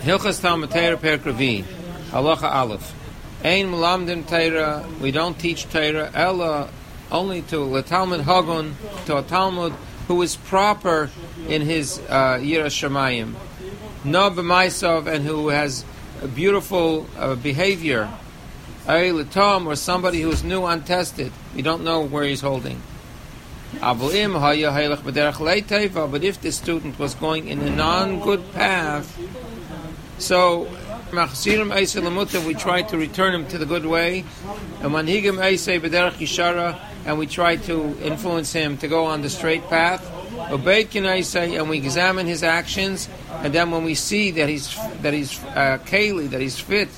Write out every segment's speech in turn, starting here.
Hilchas Talmud Torah Perk Halacha Aleph. Ein Mulamdim Torah, we don't teach Torah, Ella, only to a Talmud Hagun, to a Talmud who is proper in his uh, Yira Shemayim. No b'maisov, and who has a beautiful uh, behavior. Ay Latom, or somebody who is new, untested. We don't know where he's holding. But if the student was going in a non-good path, so Lamuta, we try to return him to the good way. And Manhigim Eise Bederach Yishara, and we try to influence him to go on the straight path. Obeyed Eise, and we examine his actions. And then when we see that he's that he's uh, keli, that he's fit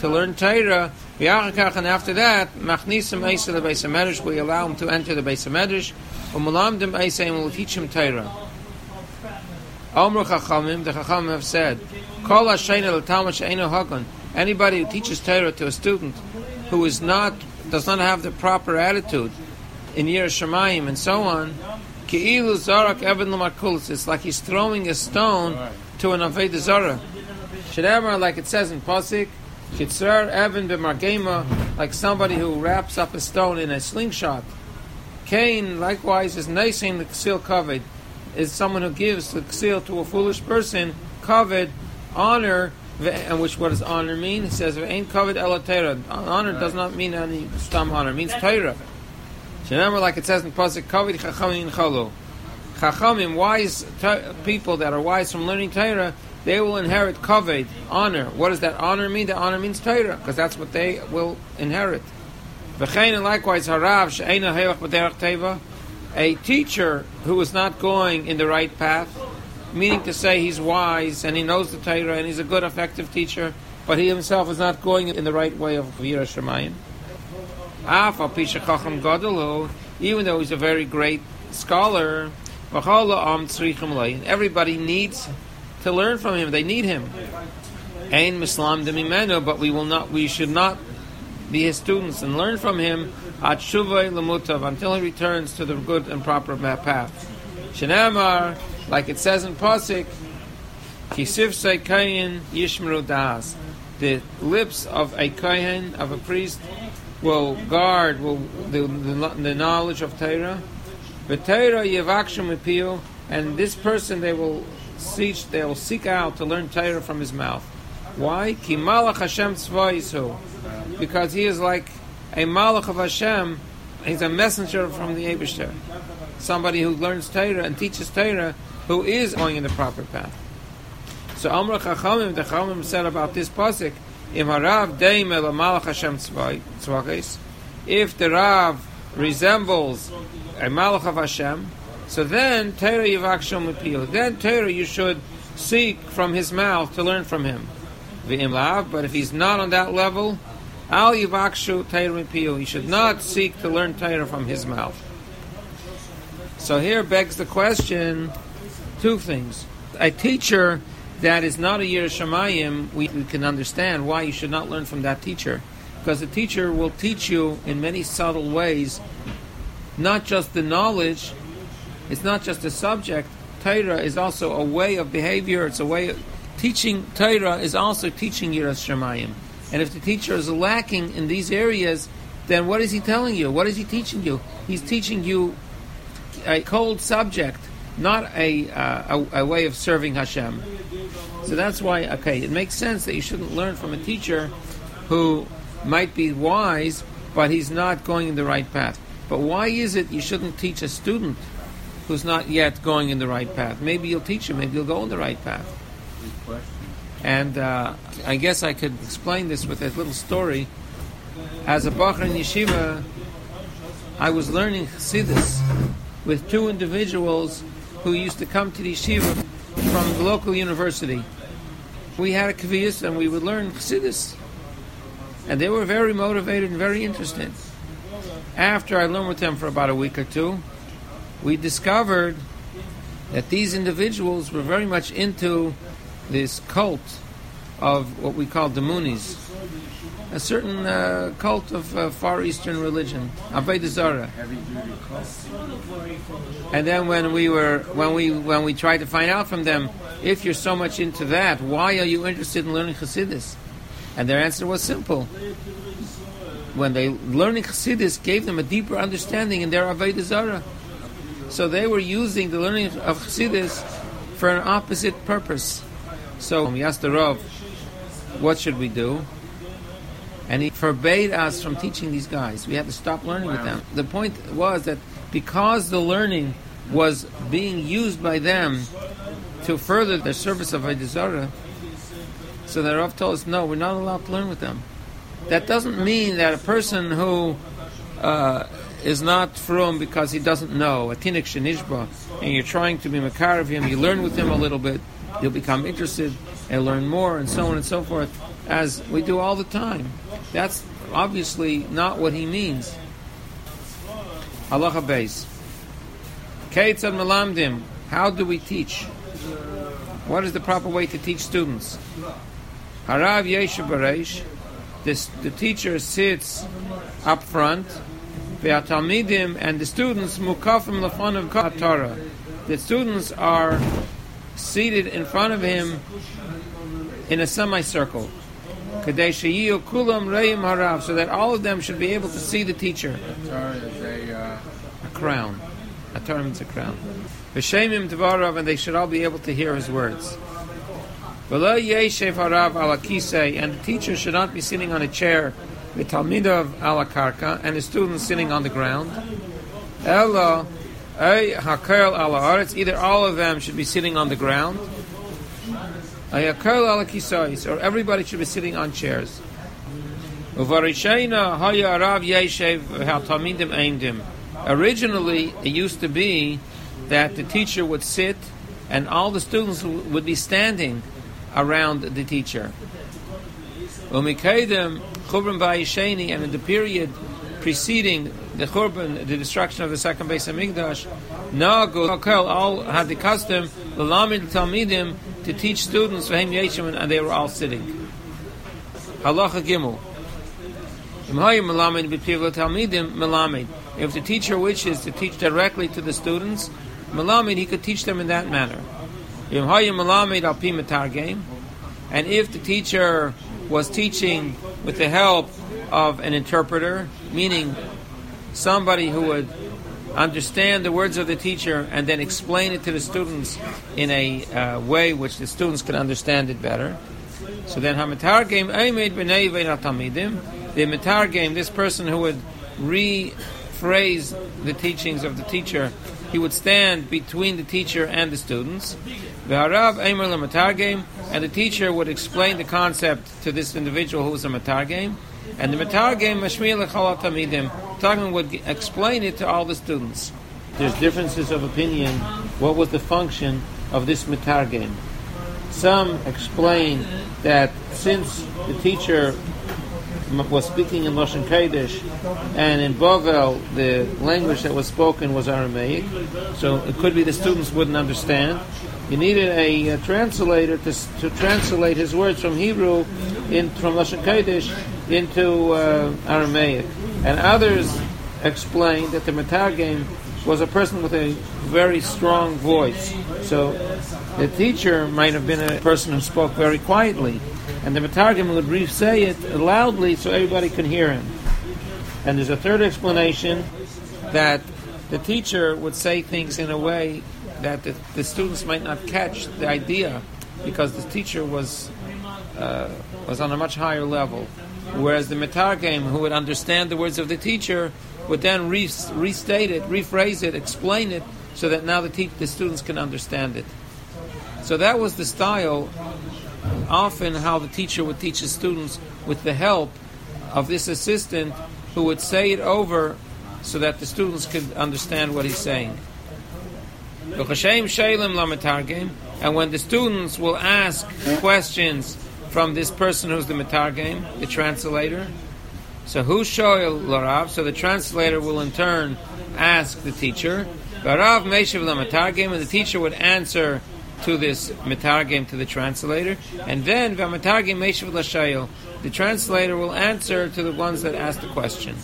to learn Torah, and after that, Machnisim we allow him to enter the Beis Medrash. And we'll teach him Torah. Chachamim, the Chachamim have said, Kol. Anybody who teaches Torah to a student who is not does not have the proper attitude in Yer Shemayim and so on. It's like he's throwing a stone to an Aveda Zara. Shedemar, like it says in Pasuk, Kitzar Evan b'Margema, like somebody who wraps up a stone in a slingshot. Cain, likewise, is nicing the seal covered is someone who gives the seal to a foolish person, covet, honor, and which what does honor mean? He says, ain't covet elatera. Honor does not mean any stam honor, it means Torah. So remember, like it says in Pasuk, covet chachamim chalu. Chachamim, wise people that are wise from learning Torah, they will inherit covet, honor. What does that honor mean? That honor means Torah, because that's what they will inherit. V'chein, and likewise, harav, she'ena heyach b'derech teva, a teacher who is not going in the right path, meaning to say he's wise and he knows the Torah and he's a good, effective teacher, but he himself is not going in the right way of Yira Shemayim. Even though he's a very great scholar, everybody needs to learn from him. They need him. Ain Mislam Dimimeno, but we will not. We should not be his students and learn from him until he returns to the good and proper path. Shenamar, like it says in Pasuk, Kisif Kayin Yishmeru Das. The lips of a Kayin, of a priest, will guard will, the, the, the knowledge of Torah. But Torah Yevakshim Appeal, and this person they will seek, they will seek out to learn Torah from his mouth. Why? Because he is like a Malach of Hashem, he's a messenger from the Abishter. Somebody who learns Torah and teaches Torah, who is going in the proper path. So Amr Chachamim, the Chachamim said about this pasuk, Hashem if the Rav resembles a Malach of Hashem, so then Torah Yivakshom Appeal. Then Torah you should seek from his mouth to learn from him. But if he's not on that level, Al yivakshu Torah You should not seek to learn Torah from his mouth. So here begs the question: two things. A teacher that is not a Yira Shemayim, we, we can understand why you should not learn from that teacher, because the teacher will teach you in many subtle ways, not just the knowledge. It's not just a subject. Torah is also a way of behavior. It's a way of teaching. Torah is also teaching Yira Shemayim. And if the teacher is lacking in these areas, then what is he telling you? What is he teaching you? He's teaching you a cold subject, not a, uh, a, a, way of serving Hashem. So that's why, okay, it makes sense that you shouldn't learn from a teacher who might be wise, but he's not going in the right path. But why is it you shouldn't teach a student who's not yet going in the right path? Maybe you'll teach him, maybe you'll go in the right path. And uh, I guess I could explain this with a little story. As a Bachar in Yeshiva, I was learning Chassidus with two individuals who used to come to the Yeshiva from the local university. We had a kaviyas and we would learn Chassidus. And they were very motivated and very interested. After I learned with them for about a week or two, we discovered that these individuals were very much into this cult of what we call the Moonies, a certain uh, cult of uh, Far Eastern religion, Avodah Zarah. And then when we were when we when we tried to find out from them, if you're so much into that, why are you interested in learning Hasidus? And their answer was simple. When they learning Hasidus gave them a deeper understanding in their Avodah Zarah. So they were using the learning of Hasidus for an opposite purpose. So we asked the Rav, what should we do? And he forbade us from teaching these guys. We had to stop learning wow. with them. The point was that because the learning was being used by them to further the service of Avodah so the Rav told us, no, we're not allowed to learn with them. That doesn't mean that a person who uh, is not from because he doesn't know, a tinik shenishba, and you're trying to be makar of him, you learn with him a little bit, you'll become interested and learn more, and so on and so forth, as we do all the time. That's obviously not what he means. Halacha base. Keitzad melamdim. How do we teach? What is the proper way to teach students? Harav Yeshu Baresh. The teacher sits up front. Ve'atalmidim and the students mukafim lafon of Torah. The students are seated in front of him in a semicircle. So that all of them should be able to see the teacher. A, crown. A Torah means a crown. V'shemim tvarav, and they should all be able to hear his words. And the teacher should not be sitting on a chair. The talmidav ala karka, and the students sitting on the ground. Either all of them should be sitting on the ground. Or everybody should be sitting on chairs. Originally, it used to be that the teacher would sit and all the students would be standing around the teacher. And in the period preceding the churban, the destruction of the second Beis HaMikdash, Nagu all had the custom, the lamid talmidim, to teach students for him Yeshim, and they were all sitting. Halacha Gimel. If the teacher wishes to teach directly to the students, Malamid, he could teach them in that manner. And if the teacher was teaching with the help of an interpreter, meaning somebody who would understand the words of the teacher and then explain it to the students in a uh, way which the students could understand it better. So then HaMatargim the Matargim, this person who would rephrase the teachings of the teacher, he would stand between the teacher and the students. And the teacher would explain the concept to this individual who was a game. And the Matargim Mashmiel Tamidim, Targum would explain it to all the students. There's differences of opinion. What was the function of this Matargim? Some explain that since the teacher was speaking in Lashon Kodesh, and in Bovel the language that was spoken was Aramaic, so it could be the students wouldn't understand. You needed a, a translator to, to translate his words from Hebrew in from Lashon Kodesh into uh, Aramaic, and others explain that the Matargim was a person with a very strong voice. So the teacher might have been a person who spoke very quietly, and the Matargim would re-say it loudly so everybody could hear him. And there's a third explanation that the teacher would say things in a way that the, the students might not catch the idea because the teacher was uh, was on a much higher level. Whereas the Metargim, who would understand the words of the teacher, would then re- restate it, rephrase it, explain it, so that now the, te- the students can understand it. So that was the style, often how the teacher would teach his students with the help of this assistant who would say it over so that the students could understand what he's saying. And when the students will ask questions from this person who's the Metargim, the translator. So who shoyel larav? So the translator will in turn ask the teacher. Barav meshav Metargim, and the teacher would answer to this metargim to the translator, and then v'metargim meshav l'shayil. The translator will answer to the ones that ask the question.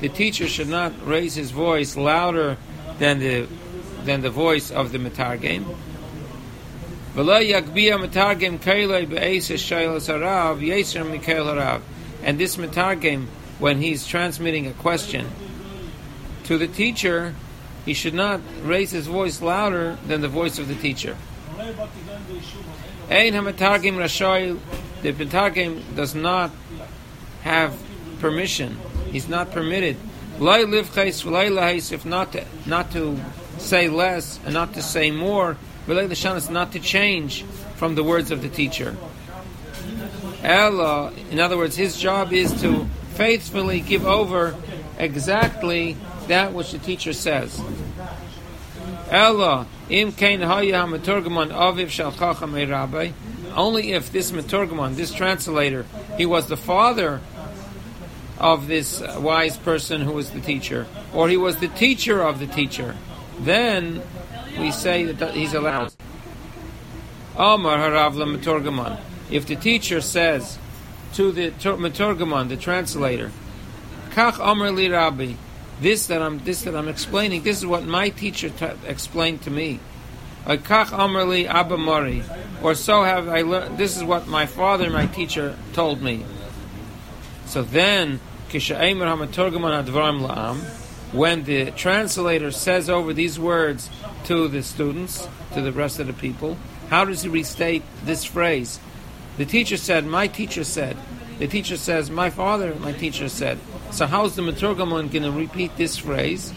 The teacher should not raise his voice louder than the than the voice of the metargim. And this metargim, when he's transmitting a question to the teacher, he should not raise his voice louder than the voice of the teacher. Ein the metargim does not have permission. He's not permitted. If not to, not to say less and not to say more, is not to change from the words of the teacher. Ella, in other words, his job is to faithfully give over exactly that which the teacher says. Ella, im kain haya maturgaman aviv shal chacham rabbi. Only if this maturgaman, this translator, he was the father of this wise person who was the teacher, or he was the teacher of the teacher, then we say that he's allowed. Amar haravla maturgaman. If the teacher says to the maturgaman, the translator, kach amar li rabbi, this that I'm this that I'm explaining, this is what my teacher t- explained to me. Kach amar li abba mari, or so have I learned. This is what my father, my teacher, told me. So then, Kisha kisha'imer hamaturgaman advarim la'am, when the translator says over these words to the students, to the rest of the people, how does he restate this phrase? The teacher said, My teacher said. The teacher says, My father, my teacher said. So how's the Maturgamon going to repeat this phrase?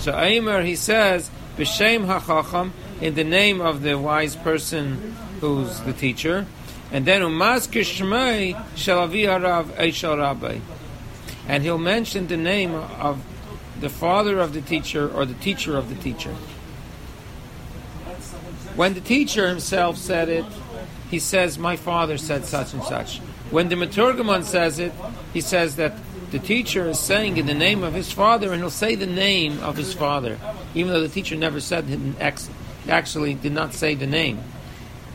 So Aimer, he says, B'Shem HaChacham, in the name of the wise person who's the teacher. And then Umaz Kishmei Shalavi Harav Eishal Rabbi. And he'll mention the name of the father of the teacher or the teacher of the teacher. When the teacher himself said it, he says, My father said such and such. When the Maturgamon says it, he says that the teacher is saying in the name of his father, and he'll say the name of his father, even though the teacher never said ex- actually did not say the name.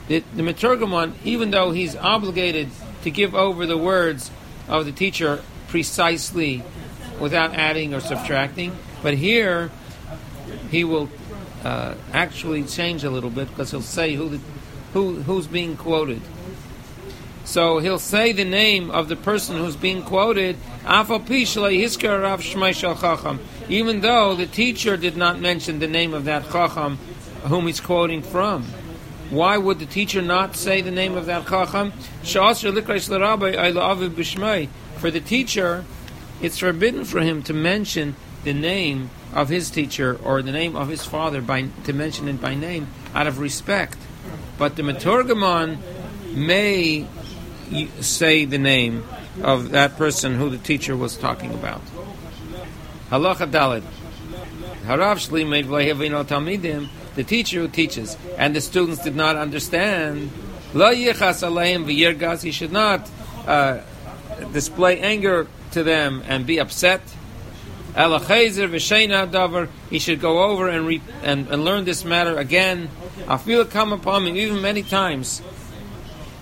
The, the Maturgamon, even though he's obligated to give over the words of the teacher precisely without adding or subtracting. But here, he will uh, actually change a little bit because he'll say who, the, who who's being quoted. So he'll say the name of the person who's being quoted, even though the teacher did not mention the name of that chacham whom he's quoting from. Why would the teacher not say the name of that chacham? For the teacher, it's forbidden for him to mention the name of his teacher or the name of his father by to mention it by name out of respect. But the Maturgamon may say the name of that person who the teacher was talking about. Halacha Dalid. Harav Shli made Talmidim, the teacher who teaches, and the students did not understand. La Yichas Aleim. He should not uh, display anger to them and be upset. He should go over and, re- and, and learn this matter again. I feel it come upon me even many times.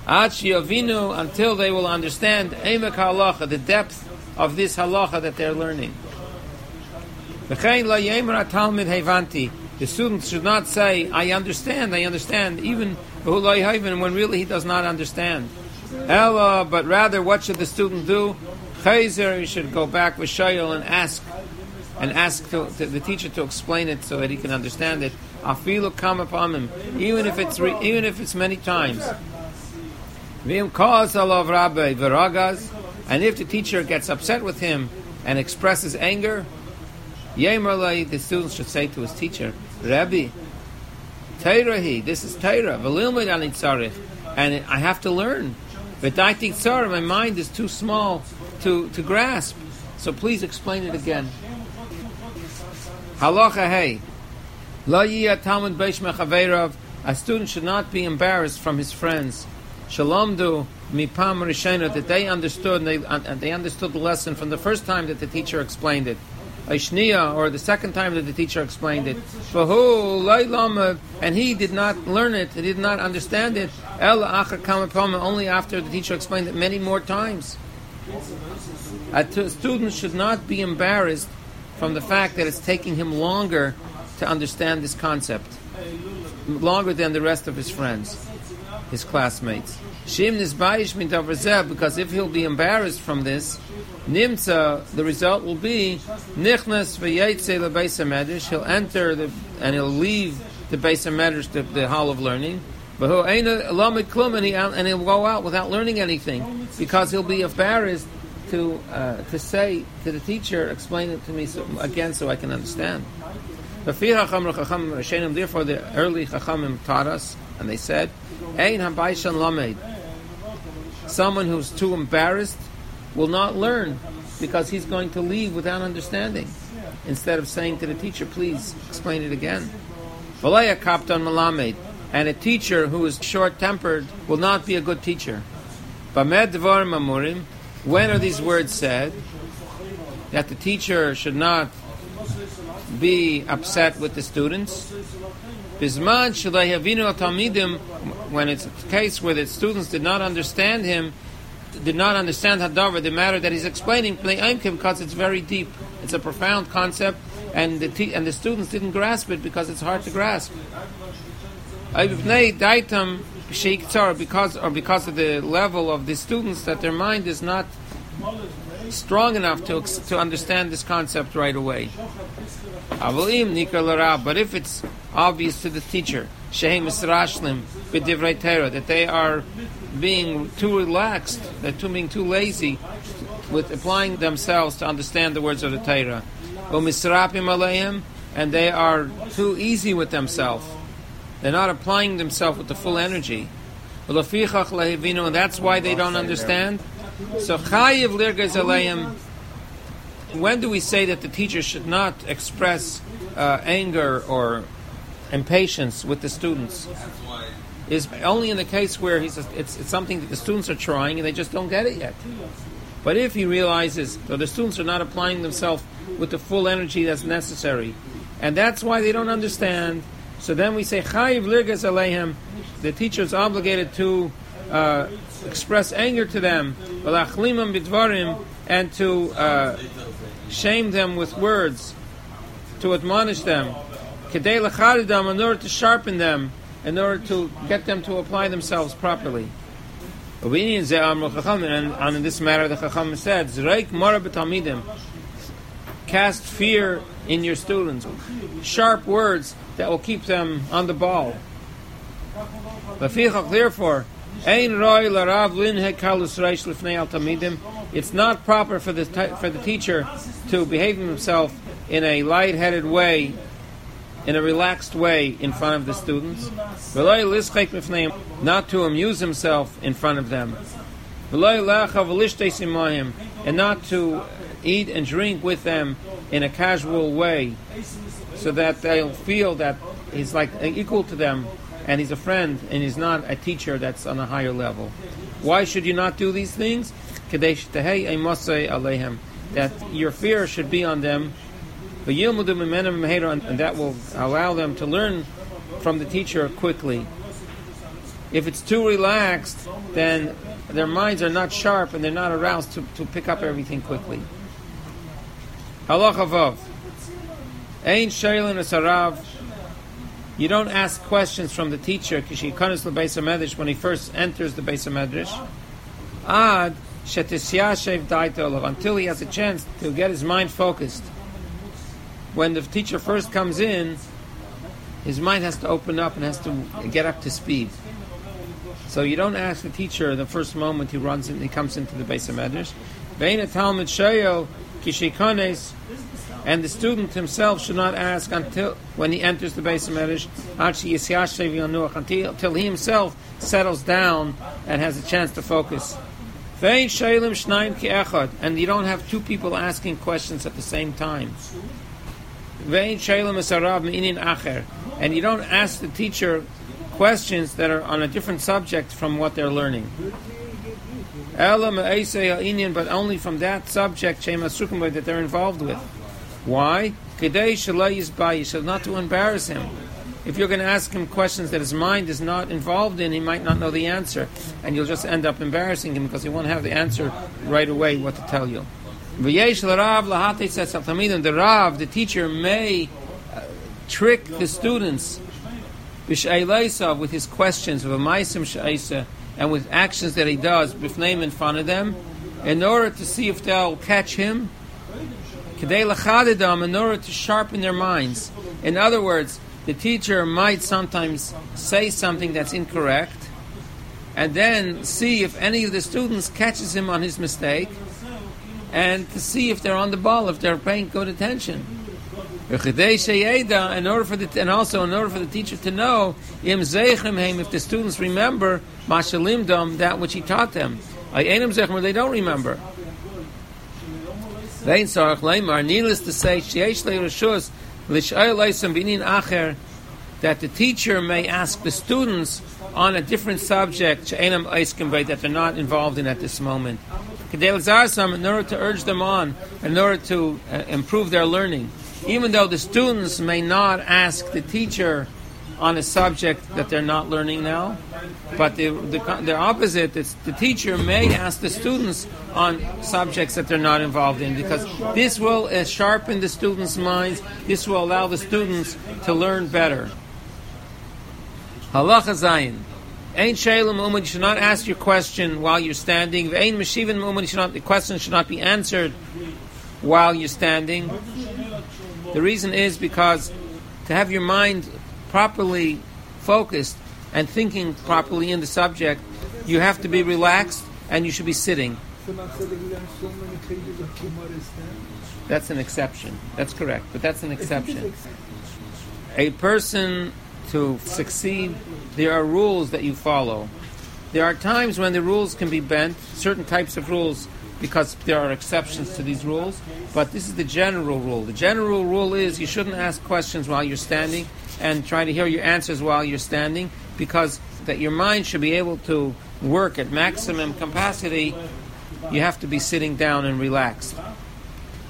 Until they will understand halacha, the depth of this halacha that they're learning. The student should not say, I understand, I understand, even when really he does not understand. Ella, but rather, what should the student do? Chayzer, he should go back with Shayel and ask, and ask to, to the teacher to explain it so that he can understand it. Afilu come upon him, even if it's re, even if it's many times. Vim cause alav rabbi v'ragas, and if the teacher gets upset with him and expresses anger, Yemerlai, the student should say to his teacher, Rabbi, Tairahi, this is Taira, and I have to learn. But I think, sorry, my mind is too small to, to grasp. So please explain it again. Halacha hey. La Talmud Beish Mechaveirav. A student should not be embarrassed from his friends. Shalomdu mipam rishena that they understood and they, and they understood the lesson from the first time that the teacher explained it. Aishnia, or the second time that the teacher explained it. And he did not learn it, he did not understand it, only after the teacher explained it many more times. A student should not be embarrassed from the fact that it's taking him longer to understand this concept, longer than the rest of his friends, his classmates. Because if he'll be embarrassed from this, nimtza, the result will be nichnas v'yetze lebeis medrash. He'll enter the, and he'll leave the base of the, the hall of learning. And, he, and he'll go out without learning anything because he'll be embarrassed to uh, to say to the teacher, explain it to me so, again so I can understand. Therefore, the early Chachamim taught us, and they said, lamed. Someone who's too embarrassed will not learn because he's going to leave without understanding. Instead of saying to the teacher, please explain it again. Malamed. And a teacher who is short tempered will not be a good teacher. When are these words said? That the teacher should not be upset with the students. Bisman shalayavinu talmidim. When it's a case where the students did not understand him, did not understand Hadavar, the matter that he's explaining, because it's very deep. It's a profound concept, and the te- and the students didn't grasp it because it's hard to grasp. Because or because of the level of the students that their mind is not strong enough to to understand this concept right away. But if it's obvious to the teacher, that they are being too relaxed, they're too, being too lazy with applying themselves to understand the words of the Torah. And they are too easy with themselves. They're not applying themselves with the full energy. And that's why they don't understand. So when do we say that the teacher should not express uh, anger or impatience with the students? Is only in the case where he's a, it's, it's something that the students are trying and they just don't get it yet. But if he realizes that the students are not applying themselves with the full energy that's necessary, and that's why they don't understand, so then we say chayiv lirgas aleihim. The teacher is obligated to uh, express anger to them, and to uh, shame them with words, to admonish them, in order to sharpen them, in order to get them to apply themselves properly. And on this matter, the Chacham said, Cast fear in your students, sharp words that will keep them on the ball. Therefore, it's not proper for the for the teacher to behave himself in a light-headed way, in a relaxed way in front of the students. Not to amuse himself in front of them. And not to eat and drink with them in a casual way, so that they'll feel that he's like equal to them and he's a friend and he's not a teacher that's on a higher level. Why should you not do these things? That your fear should be on them, and that will allow them to learn from the teacher quickly. If it's too relaxed, then their minds are not sharp and they're not aroused to, to pick up everything quickly. Asarav you don't ask questions from the teacher when he first enters the Beis Medrash. Ad until he has a chance to get his mind focused. When the teacher first comes in, his mind has to open up and has to get up to speed. So you don't ask the teacher the first moment he runs in, he comes into the Beis Medrash. Vein Talmud Shayo Kishikones and the student himself should not ask until when he enters the Beis HaMedrash until he himself settles down and has a chance to focus. And you don't have two people asking questions at the same time. And you don't ask the teacher questions that are on a different subject from what they're learning. But only from that subject that they're involved with. Why? Should not to embarrass him. If you're going to ask him questions that his mind is not involved in, he might not know the answer, and you'll just end up embarrassing him because he won't have the answer right away what to tell you. The Rav, the teacher, may uh, trick the students with his questions, and with actions that he does, in front of them, in order to see if they'll catch him, in order to sharpen their minds. In other words, the teacher might sometimes say something that's incorrect, and then see if any of the students catches him on his mistake, and to see if they're on the ball, if they're paying good attention. In order for the, and also in order for the teacher to know if the students remember mashalimdom that which he taught them. They don't remember. Needless to say, that the teacher may ask the students on a different subject that they're not involved in at this moment. In order to urge them on, in order to uh, improve their learning. Even though the students may not ask the teacher on a subject that they're not learning now, but the, the, the opposite, the teacher may ask the students on subjects that they're not involved in because this will uh, sharpen the students' minds, this will allow the students to learn better. Halacha Zayin. Ain Shalem Umad, you should not ask your question while you're standing. Ain Meshivin Umad, the question should not be answered while you're standing. The reason is because to have your mind properly focused and thinking properly in the subject, you have to be relaxed and you should be sitting. That's an exception. That's correct, but that's an exception. A person to succeed, there are rules that you follow. There are times when the rules can be bent, certain types of rules, because there are exceptions to these rules, but this is the general rule. The general rule is you shouldn't ask questions while you're standing and try to hear your answers while you're standing because that your mind should be able to work at maximum capacity, you have to be sitting down and relaxed.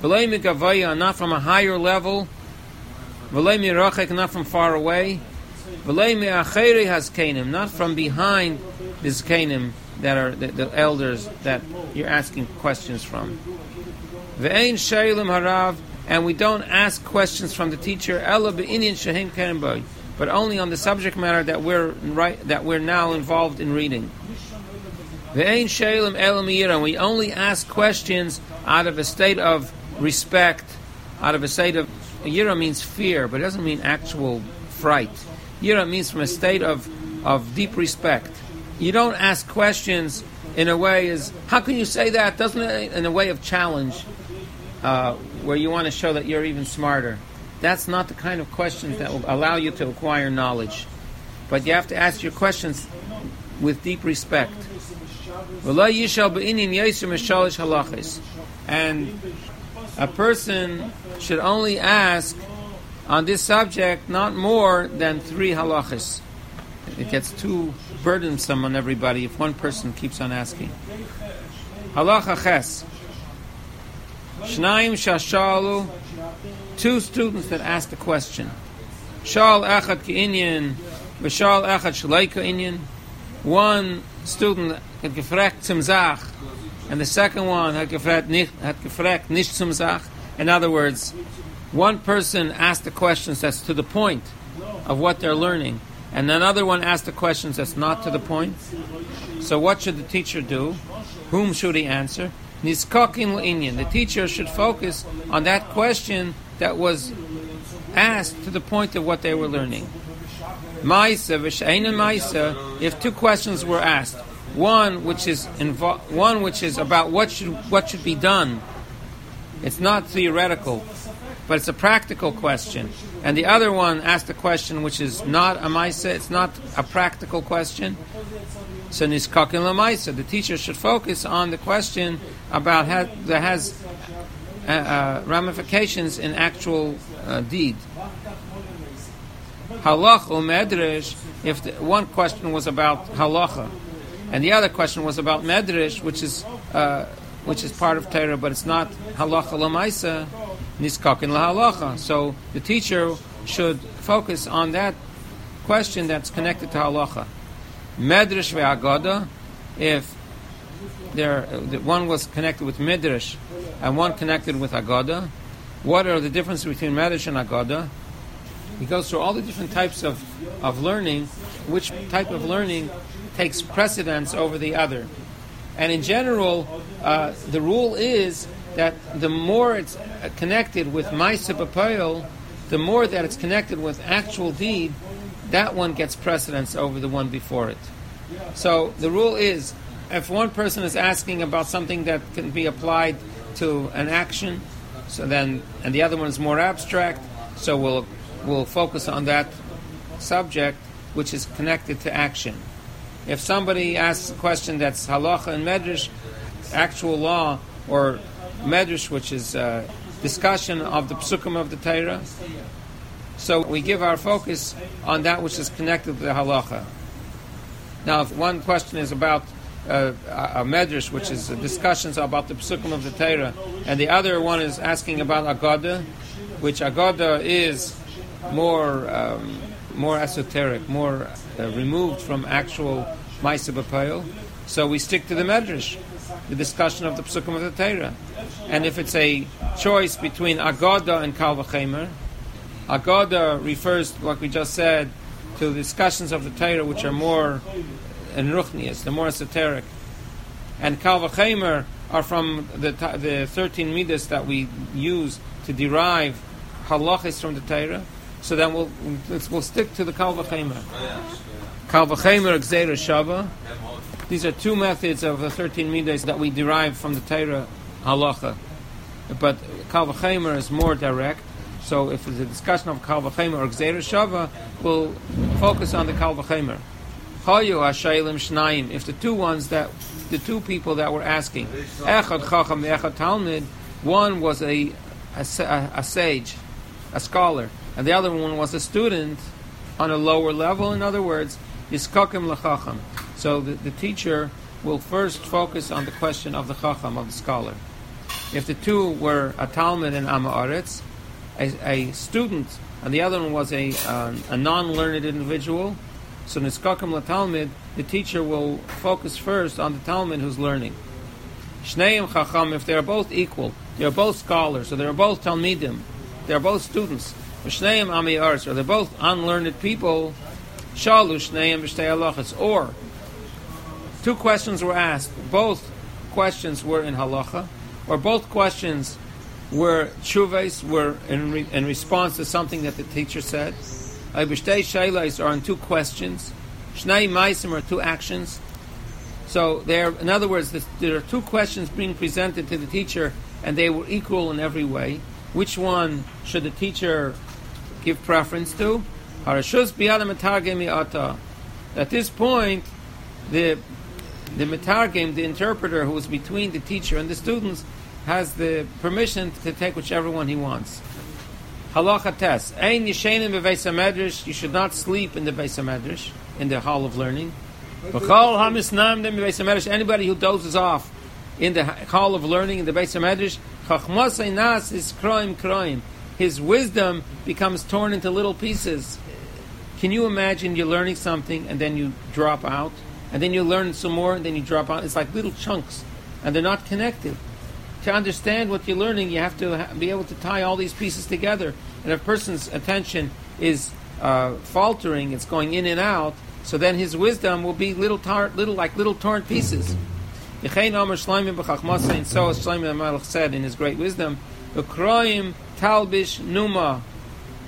Not from a higher level, not from far away, not from behind the zkanim that are the, the, elders that you're asking questions from. harav and we don't ask questions from the teacher but only on the subject matter that we're right that we're now involved in reading. And we only ask questions out of a state of respect, out of a state of yira means fear, but it doesn't mean actual fright. Yira means from a state of, of deep respect. You don't ask questions in a way is how can you say that? Doesn't it in a way of challenge? Uh, where you want to show that you're even smarter. That's not the kind of questions that will allow you to acquire knowledge. But you have to ask your questions with deep respect. And a person should only ask on this subject not more than three halachas. It gets too burdensome on everybody if one person keeps on asking. Halacha ches. Shnaim shashalu, two students that asked a question. Shal echad ki'inyan, v'shal echad shleika inyan. One student had gefragt zum Zach, and the second one had gefragt nicht zum Zach. In other words, one person asked the questions that's to the point of what they're learning, and another one asked the questions that's not to the point. So what should the teacher do? Whom should he answer? Niskokin Inyan. The teacher should focus on that question that was asked to the point of what they were learning. Maisa v'sheina Maisa. If two questions were asked, one which is invo- one which is about what should what should be done. It's not theoretical, but it's a practical question. And the other one asked a question which is not a Maisa. It's not a practical question. So niskakin lamaisa, the teacher should focus on the question about how, that has uh, uh, ramifications in actual uh, deed. Halach or medrash, if the, one question was about halacha, and the other question was about medrash, which is uh, which is part of Torah, but it's not halacha lamaisa. Niskakin lahalacha. So the teacher should focus on that question that's connected to halacha. Medrash ve'agoda, if there one was connected with midrash and one connected with agoda, what are the differences between medrash and agoda? He goes through all the different types of, of learning, which type of learning takes precedence over the other. And in general, uh, the rule is that the more it's connected with Maisa B'Poyel, the more that it's connected with actual deed, that one gets precedence over the one before it. So the rule is, if one person is asking about something that can be applied to an action, so then, and the other one is more abstract, so we'll we'll focus on that subject which is connected to action. If somebody asks a question that's halacha and medrash, actual law, or medrash, which is uh, discussion of the psukim of the Torah, so we give our focus on that which is connected to the halacha. Now, if one question is about uh, a medrash, which is discussions about the psukim of the Torah, and the other one is asking about agada, which agada is more um, more esoteric, more uh, removed from actual B'Poyel. So we stick to the Medrash, the discussion of the Psukim of the Torah. And if it's a choice between Agoda and Kal V'chemer, Agoda refers, like we just said, to the discussions of the Torah which are more enruchnias, the more esoteric. And Kal V'chemer are from the, the 13 midas that we use to derive halachis from the Torah. So then we'll we'll stick to the Kal V'chemer. Oh, Kal V'chemer Gzeira Shava. These are two methods of the 13 midas that we derive from the Torah halacha. But Kal V'chemer is more direct. So if a discussion of Kal V'chemer or Gzeira Shava, we'll focus on the Kal V'chemer. Chayu Hashaylim Shnayim. If the two ones that the two people that were asking, Echad Chacham Echad Talmud, one was a, a, a sage, a scholar, and the other one was a student on a lower level. In other words, yiskakim lechacham. So the, the teacher will first focus on the question of the chacham, of the scholar. If the two were a Talmud and Amaretz, a, a student, and the other one was a, uh, a non-learned individual, so niskakim latalmid, the teacher will focus first on the Talmud who's learning. Shneim chacham, if they are both equal, they are both scholars, so they are both talmidim, they are both students. Shneim Ami Ars, or they're both unlearned people. Shalu Shneim B'Shtei. Or, two questions were asked. Both questions were in halacha, or both questions were tshuves, were in, re, in response to something that the teacher said. B'Shtei Shailas are on two questions. Shnei Maisim are two actions. So there, in other words, there are two questions being presented to the teacher, and they were equal in every way. Which one should the teacher give preference to. At this point, the the metargim, the interpreter who is between the teacher and the students, has the permission to take whichever one he wants. Halacha test. Ein yishenim beveis medrash. You should not sleep in the beis medrash, in the hall of learning. B'chol hamisnam dem beis medrash. Anybody who dozes off in the hall of learning in the beis medrash, chachmas nas is kroim kroim his wisdom becomes torn into little pieces. Can you imagine you're learning something and then you drop out? And then you learn some more and then you drop out? It's like little chunks and they're not connected. To understand what you're learning, you have to be able to tie all these pieces together. And if a person's attention is uh, faltering, it's going in and out, so then his wisdom will be little, tar- little like little torn pieces. And so Shlomo said in his great wisdom, "Ukroim talbish numa.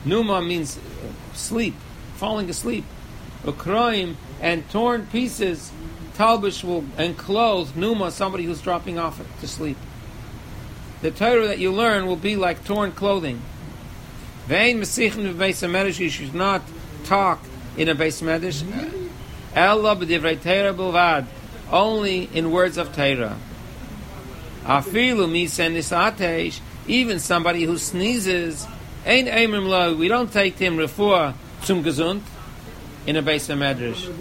Numa means sleep, falling asleep. Ukroim and torn pieces. Talbish will enclose numa, somebody who's dropping off to sleep. The Torah that you learn will be like torn clothing. Vein mesichim beis medrash. You should not talk in a beis medrash. Ella b'divrei Torah bilvad. Only in words of Torah. Afilu misen nisatesh even somebody who sneezes, ain't aimim lo, we don't take him refuah zum gesund in a of medrash.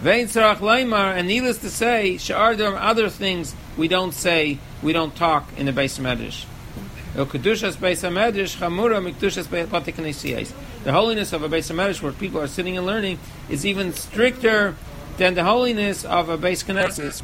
Vein sarach leimar, and needless to say, sha'ar there are other things we don't say, we don't talk in the medrash. Beis knesiyos. The holiness of a beis hamedrash where people are sitting and learning is even stricter than the holiness of a beis knesset.